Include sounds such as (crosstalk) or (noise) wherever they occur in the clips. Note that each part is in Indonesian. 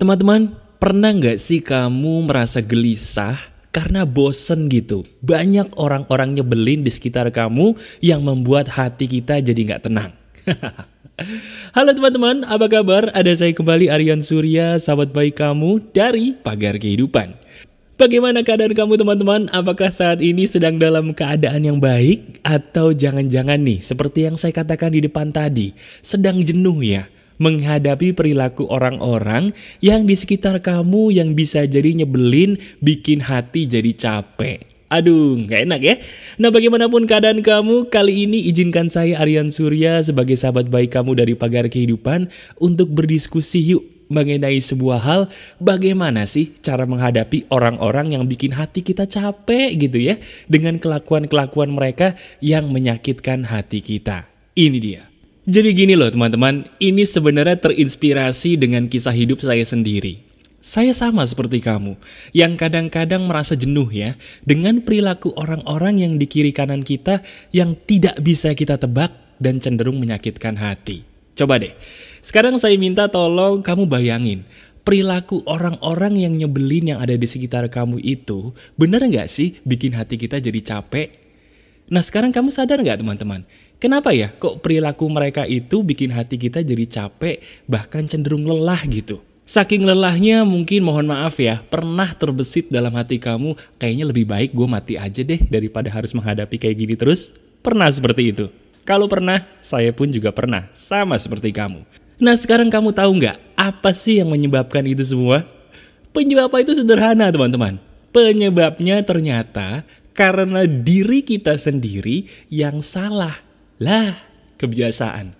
Teman-teman, pernah nggak sih kamu merasa gelisah karena bosen gitu? Banyak orang-orang nyebelin di sekitar kamu yang membuat hati kita jadi nggak tenang. (laughs) Halo teman-teman, apa kabar? Ada saya kembali Aryan Surya, sahabat baik kamu dari Pagar Kehidupan. Bagaimana keadaan kamu teman-teman? Apakah saat ini sedang dalam keadaan yang baik? Atau jangan-jangan nih, seperti yang saya katakan di depan tadi, sedang jenuh ya? Menghadapi perilaku orang-orang yang di sekitar kamu yang bisa jadi nyebelin, bikin hati jadi capek. Aduh, gak enak ya? Nah bagaimanapun keadaan kamu, kali ini izinkan saya Aryan Surya sebagai sahabat baik kamu dari Pagar Kehidupan untuk berdiskusi yuk mengenai sebuah hal bagaimana sih cara menghadapi orang-orang yang bikin hati kita capek gitu ya dengan kelakuan-kelakuan mereka yang menyakitkan hati kita. Ini dia. Jadi gini loh teman-teman, ini sebenarnya terinspirasi dengan kisah hidup saya sendiri. Saya sama seperti kamu, yang kadang-kadang merasa jenuh ya, dengan perilaku orang-orang yang di kiri kanan kita yang tidak bisa kita tebak dan cenderung menyakitkan hati. Coba deh, sekarang saya minta tolong kamu bayangin, perilaku orang-orang yang nyebelin yang ada di sekitar kamu itu, bener nggak sih bikin hati kita jadi capek? Nah sekarang kamu sadar nggak teman-teman? Kenapa ya kok perilaku mereka itu bikin hati kita jadi capek bahkan cenderung lelah gitu? Saking lelahnya mungkin mohon maaf ya, pernah terbesit dalam hati kamu, kayaknya lebih baik gue mati aja deh daripada harus menghadapi kayak gini terus. Pernah seperti itu? Kalau pernah, saya pun juga pernah, sama seperti kamu. Nah sekarang kamu tahu nggak apa sih yang menyebabkan itu semua? Penyebab itu sederhana teman-teman. Penyebabnya ternyata karena diri kita sendiri yang salah lah, kebiasaan.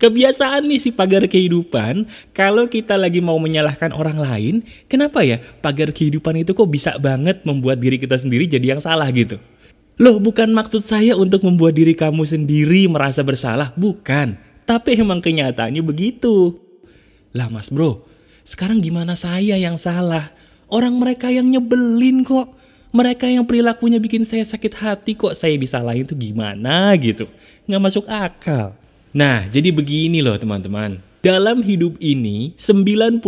Kebiasaan nih si pagar kehidupan, kalau kita lagi mau menyalahkan orang lain, kenapa ya pagar kehidupan itu kok bisa banget membuat diri kita sendiri jadi yang salah gitu? Loh, bukan maksud saya untuk membuat diri kamu sendiri merasa bersalah, bukan. Tapi emang kenyataannya begitu. Lah mas bro, sekarang gimana saya yang salah? Orang mereka yang nyebelin kok. Mereka yang perilakunya bikin saya sakit hati kok saya disalahin tuh gimana gitu. Nggak masuk akal. Nah, jadi begini loh teman-teman. Dalam hidup ini, 90%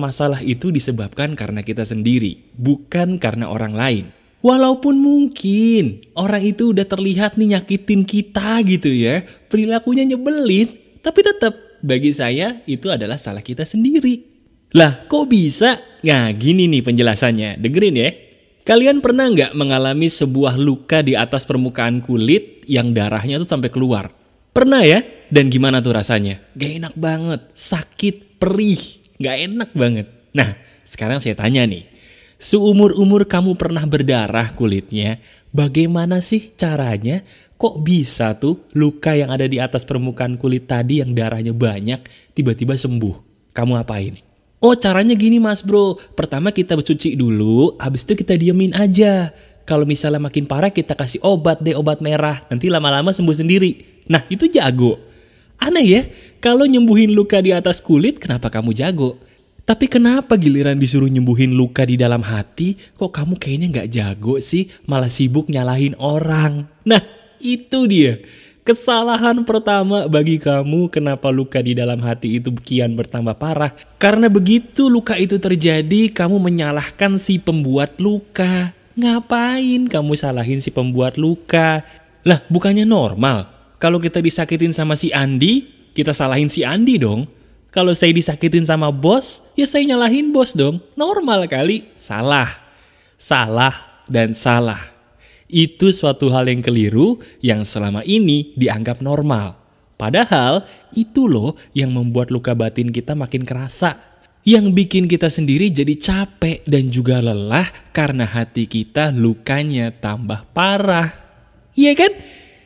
masalah itu disebabkan karena kita sendiri, bukan karena orang lain. Walaupun mungkin orang itu udah terlihat nih nyakitin kita gitu ya, perilakunya nyebelin, tapi tetap bagi saya itu adalah salah kita sendiri. Lah, kok bisa? Nah, gini nih penjelasannya. Dengerin ya. Kalian pernah nggak mengalami sebuah luka di atas permukaan kulit yang darahnya tuh sampai keluar? Pernah ya? Dan gimana tuh rasanya? Gak enak banget, sakit, perih, gak enak banget. Nah, sekarang saya tanya nih, seumur-umur kamu pernah berdarah kulitnya, bagaimana sih caranya? Kok bisa tuh luka yang ada di atas permukaan kulit tadi yang darahnya banyak, tiba-tiba sembuh? Kamu apain? Oh caranya gini mas bro, pertama kita bercuci dulu, habis itu kita diemin aja. Kalau misalnya makin parah kita kasih obat deh, obat merah. Nanti lama-lama sembuh sendiri. Nah itu jago. Aneh ya, kalau nyembuhin luka di atas kulit kenapa kamu jago? Tapi kenapa giliran disuruh nyembuhin luka di dalam hati, kok kamu kayaknya nggak jago sih, malah sibuk nyalahin orang. Nah itu dia. Kesalahan pertama bagi kamu kenapa luka di dalam hati itu kian bertambah parah. Karena begitu luka itu terjadi, kamu menyalahkan si pembuat luka. Ngapain kamu salahin si pembuat luka? Lah, bukannya normal. Kalau kita disakitin sama si Andi, kita salahin si Andi dong. Kalau saya disakitin sama bos, ya saya nyalahin bos dong. Normal kali. Salah. Salah dan salah itu suatu hal yang keliru yang selama ini dianggap normal. Padahal itu loh yang membuat luka batin kita makin kerasa. Yang bikin kita sendiri jadi capek dan juga lelah karena hati kita lukanya tambah parah. Iya kan?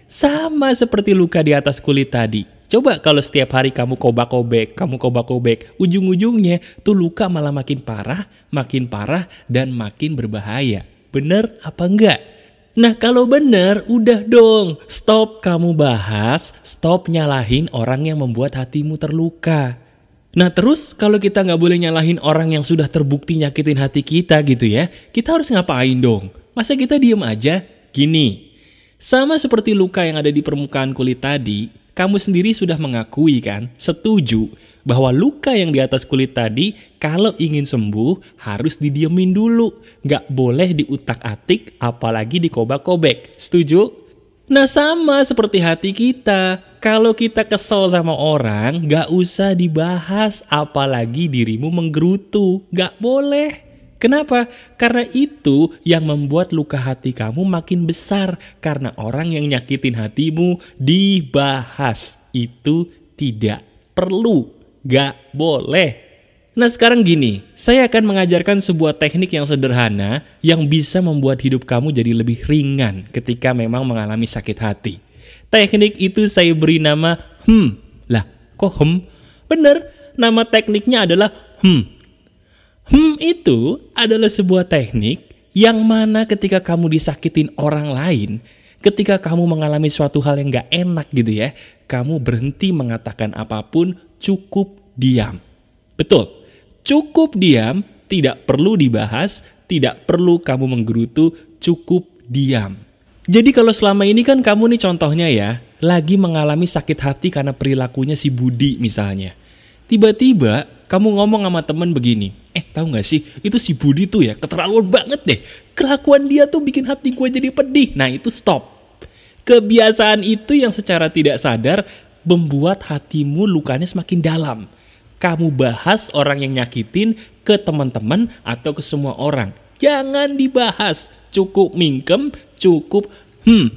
Sama seperti luka di atas kulit tadi. Coba kalau setiap hari kamu kobak-kobek, kamu kobak-kobek, ujung-ujungnya tuh luka malah makin parah, makin parah, dan makin berbahaya. Bener apa enggak? Nah kalau benar, udah dong. Stop kamu bahas, stop nyalahin orang yang membuat hatimu terluka. Nah terus kalau kita nggak boleh nyalahin orang yang sudah terbukti nyakitin hati kita gitu ya, kita harus ngapain dong? Masa kita diem aja? Gini, sama seperti luka yang ada di permukaan kulit tadi, kamu sendiri sudah mengakui kan, setuju bahwa luka yang di atas kulit tadi kalau ingin sembuh harus didiemin dulu. Nggak boleh diutak-atik apalagi dikobak-kobek. Setuju? Nah sama seperti hati kita. Kalau kita kesel sama orang, nggak usah dibahas apalagi dirimu menggerutu. Nggak boleh. Kenapa? Karena itu yang membuat luka hati kamu makin besar. Karena orang yang nyakitin hatimu dibahas. Itu tidak perlu. Gak boleh. Nah sekarang gini, saya akan mengajarkan sebuah teknik yang sederhana yang bisa membuat hidup kamu jadi lebih ringan ketika memang mengalami sakit hati. Teknik itu saya beri nama hmm. Lah, kok hmm? Bener, nama tekniknya adalah hmm. Hmm itu adalah sebuah teknik yang mana ketika kamu disakitin orang lain, ketika kamu mengalami suatu hal yang gak enak gitu ya, kamu berhenti mengatakan apa pun, cukup diam. Betul, Cukup diam, tidak perlu dibahas, tidak perlu kamu menggerutu, cukup diam. Jadi kalau selama ini kan kamu nih contohnya ya, lagi mengalami sakit hati karena perilakunya si Budi misalnya. Tiba-tiba kamu ngomong sama temen begini, eh tahu gak sih itu si Budi tuh ya keterlaluan banget deh. Kelakuan dia tuh bikin hati gue jadi pedih. Nah itu stop. Kebiasaan itu yang secara tidak sadar membuat hatimu lukanya semakin dalam kamu bahas orang yang nyakitin ke teman-teman atau ke semua orang. Jangan dibahas. Cukup mingkem, cukup hmm.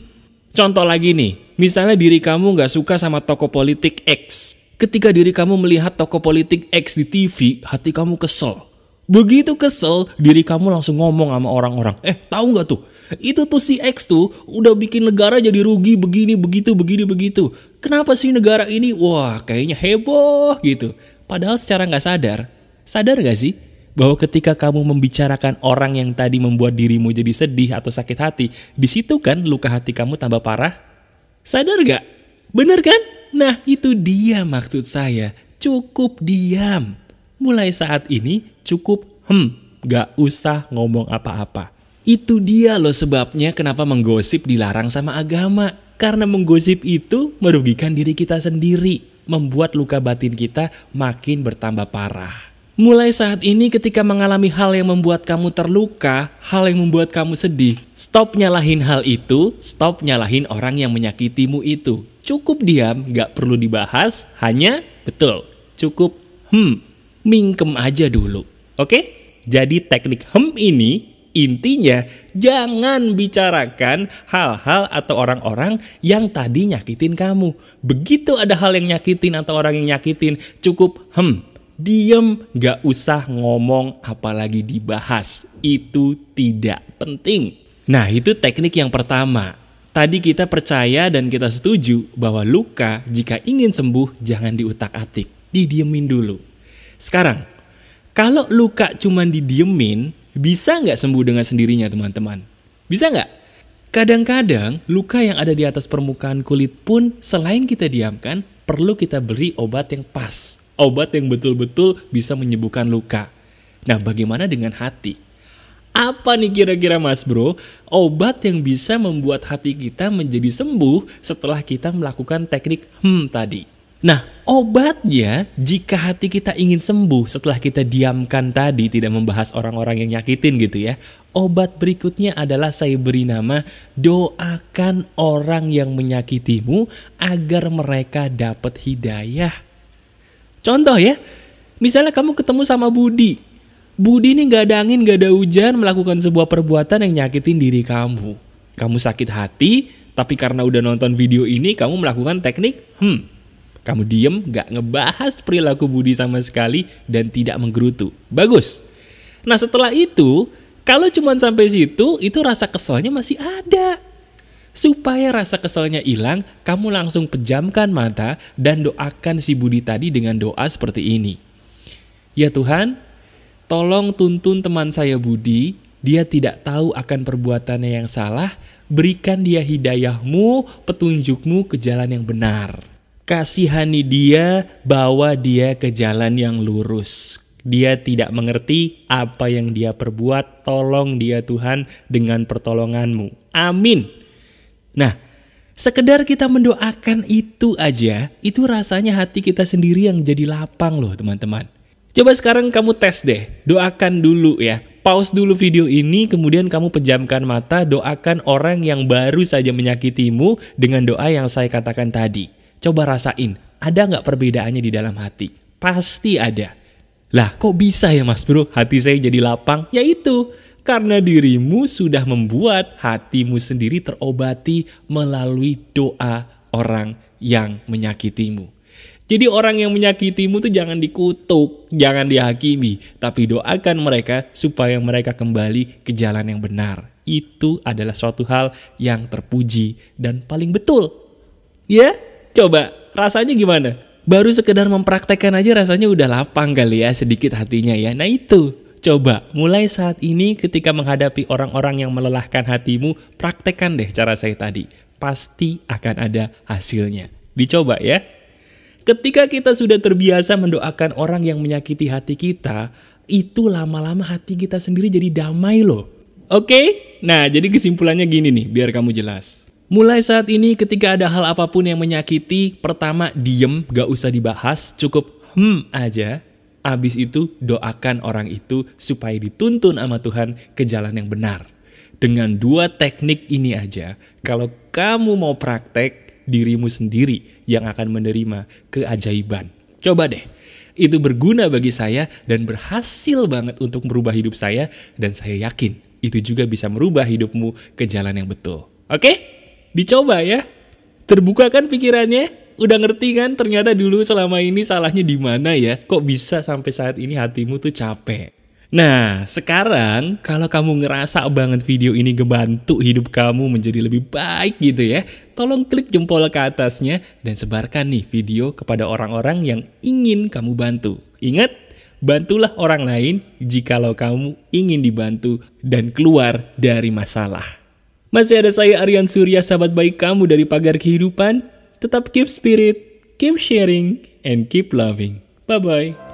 Contoh lagi nih, misalnya diri kamu nggak suka sama toko politik X. Ketika diri kamu melihat toko politik X di TV, hati kamu kesel. Begitu kesel, diri kamu langsung ngomong sama orang-orang. Eh, tahu nggak tuh? Itu tuh si X tuh udah bikin negara jadi rugi begini, begitu, begini, begitu. Kenapa sih negara ini? Wah, kayaknya heboh gitu. Padahal secara nggak sadar, sadar gak sih bahwa ketika kamu membicarakan orang yang tadi membuat dirimu jadi sedih atau sakit hati, di situ kan luka hati kamu tambah parah? Sadar gak? Bener kan? Nah itu dia maksud saya, cukup diam. Mulai saat ini cukup hmm, gak usah ngomong apa-apa. Itu dia loh sebabnya kenapa menggosip dilarang sama agama. Karena menggosip itu merugikan diri kita sendiri membuat luka batin kita makin bertambah parah. Mulai saat ini ketika mengalami hal yang membuat kamu terluka, hal yang membuat kamu sedih, stop nyalahin hal itu, stop nyalahin orang yang menyakitimu itu. Cukup diam, gak perlu dibahas, hanya betul, cukup hmm, mingkem aja dulu. Oke? Jadi teknik hem ini Intinya, jangan bicarakan hal-hal atau orang-orang yang tadi nyakitin kamu. Begitu ada hal yang nyakitin atau orang yang nyakitin, cukup hem, diem, gak usah ngomong apalagi dibahas. Itu tidak penting. Nah, itu teknik yang pertama. Tadi kita percaya dan kita setuju bahwa luka jika ingin sembuh jangan diutak-atik, didiemin dulu. Sekarang, kalau luka cuma didiemin, bisa nggak sembuh dengan sendirinya teman-teman? Bisa nggak? Kadang-kadang luka yang ada di atas permukaan kulit pun selain kita diamkan, perlu kita beri obat yang pas. Obat yang betul-betul bisa menyembuhkan luka. Nah bagaimana dengan hati? Apa nih kira-kira mas bro? Obat yang bisa membuat hati kita menjadi sembuh setelah kita melakukan teknik hmm tadi. Nah, obatnya jika hati kita ingin sembuh setelah kita diamkan tadi tidak membahas orang-orang yang nyakitin gitu ya. Obat berikutnya adalah saya beri nama doakan orang yang menyakitimu agar mereka dapat hidayah. Contoh ya, misalnya kamu ketemu sama Budi. Budi ini gak ada angin, gak ada hujan melakukan sebuah perbuatan yang nyakitin diri kamu. Kamu sakit hati, tapi karena udah nonton video ini kamu melakukan teknik hmm kamu diem, gak ngebahas perilaku Budi sama sekali, dan tidak menggerutu. Bagus. Nah setelah itu, kalau cuma sampai situ, itu rasa keselnya masih ada. Supaya rasa keselnya hilang, kamu langsung pejamkan mata dan doakan si Budi tadi dengan doa seperti ini. Ya Tuhan, tolong tuntun teman saya Budi, dia tidak tahu akan perbuatannya yang salah, berikan dia hidayahmu, petunjukmu ke jalan yang benar kasihani dia, bawa dia ke jalan yang lurus. Dia tidak mengerti apa yang dia perbuat, tolong dia Tuhan dengan pertolonganmu. Amin. Nah, Sekedar kita mendoakan itu aja, itu rasanya hati kita sendiri yang jadi lapang loh teman-teman. Coba sekarang kamu tes deh, doakan dulu ya. Pause dulu video ini, kemudian kamu pejamkan mata, doakan orang yang baru saja menyakitimu dengan doa yang saya katakan tadi. Coba rasain, ada nggak perbedaannya di dalam hati? Pasti ada. Lah kok bisa ya mas bro, hati saya jadi lapang? Ya itu, karena dirimu sudah membuat hatimu sendiri terobati melalui doa orang yang menyakitimu. Jadi orang yang menyakitimu tuh jangan dikutuk, jangan dihakimi, tapi doakan mereka supaya mereka kembali ke jalan yang benar. Itu adalah suatu hal yang terpuji dan paling betul. Ya, coba rasanya gimana? Baru sekedar mempraktekkan aja rasanya udah lapang kali ya sedikit hatinya ya. Nah itu, Coba mulai saat ini ketika menghadapi orang-orang yang melelahkan hatimu, praktekkan deh cara saya tadi. Pasti akan ada hasilnya. Dicoba ya. Ketika kita sudah terbiasa mendoakan orang yang menyakiti hati kita, itu lama-lama hati kita sendiri jadi damai loh. Oke? Nah, jadi kesimpulannya gini nih, biar kamu jelas. Mulai saat ini ketika ada hal apa pun yang menyakiti, pertama diem, gak usah dibahas, cukup hmm aja, Abis itu doakan orang itu supaya dituntun sama Tuhan ke jalan yang benar. Dengan dua teknik ini aja, kalau kamu mau praktek, dirimu sendiri yang akan menerima keajaiban. Coba deh, itu berguna bagi saya dan berhasil banget untuk merubah hidup saya dan saya yakin itu juga bisa merubah hidupmu ke jalan yang betul. Oke? Dicoba ya. Terbuka kan pikirannya? udah ngerti kan ternyata dulu selama ini salahnya di mana ya? Kok bisa sampai saat ini hatimu tuh capek? Nah, sekarang kalau kamu ngerasa banget video ini ngebantu hidup kamu menjadi lebih baik gitu ya, tolong klik jempol ke atasnya dan sebarkan nih video kepada orang-orang yang ingin kamu bantu. Ingat, bantulah orang lain jikalau kamu ingin dibantu dan keluar dari masalah. Masih ada saya Aryan Surya, sahabat baik kamu dari Pagar Kehidupan. Tetap keep spirit, keep sharing, and keep loving. Bye-bye.